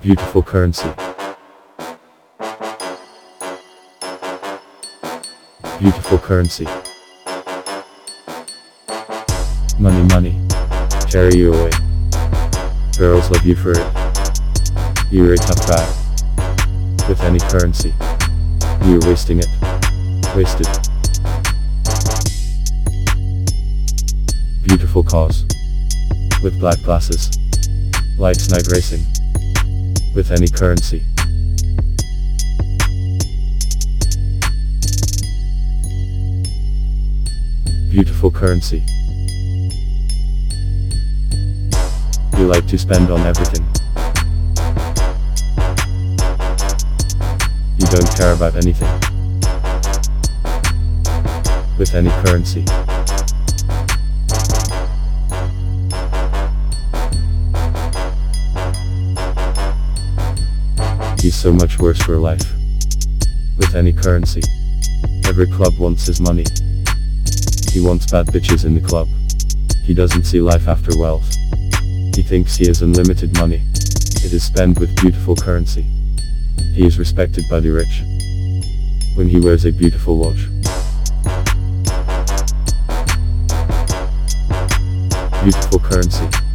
Beautiful currency. Beautiful currency. Money, money. Carry you away. Girls love you for it. You're a tough guy. With any currency. You're wasting it. Wasted. Beautiful cause. With black glasses. Lights night racing. With any currency. Beautiful currency. You like to spend on everything. You don't care about anything. With any currency. He's so much worse for life. With any currency. Every club wants his money. He wants bad bitches in the club. He doesn't see life after wealth. He thinks he has unlimited money. It is spent with beautiful currency. He is respected by the rich. When he wears a beautiful watch. Beautiful currency.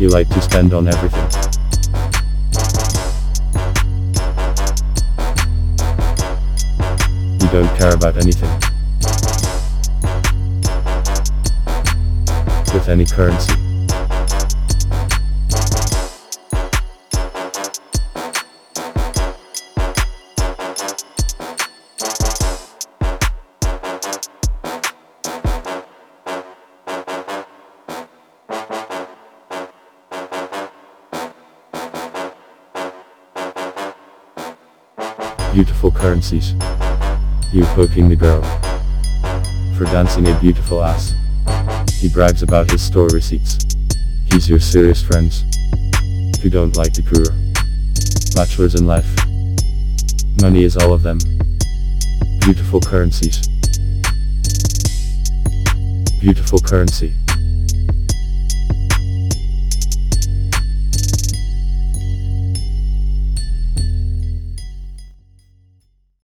You like to spend on everything. You don't care about anything. With any currency. Beautiful currencies. You poking the girl. For dancing a beautiful ass. He brags about his store receipts. He's your serious friends. Who don't like the poor. Bachelors in life. Money is all of them. Beautiful currencies. Beautiful currency.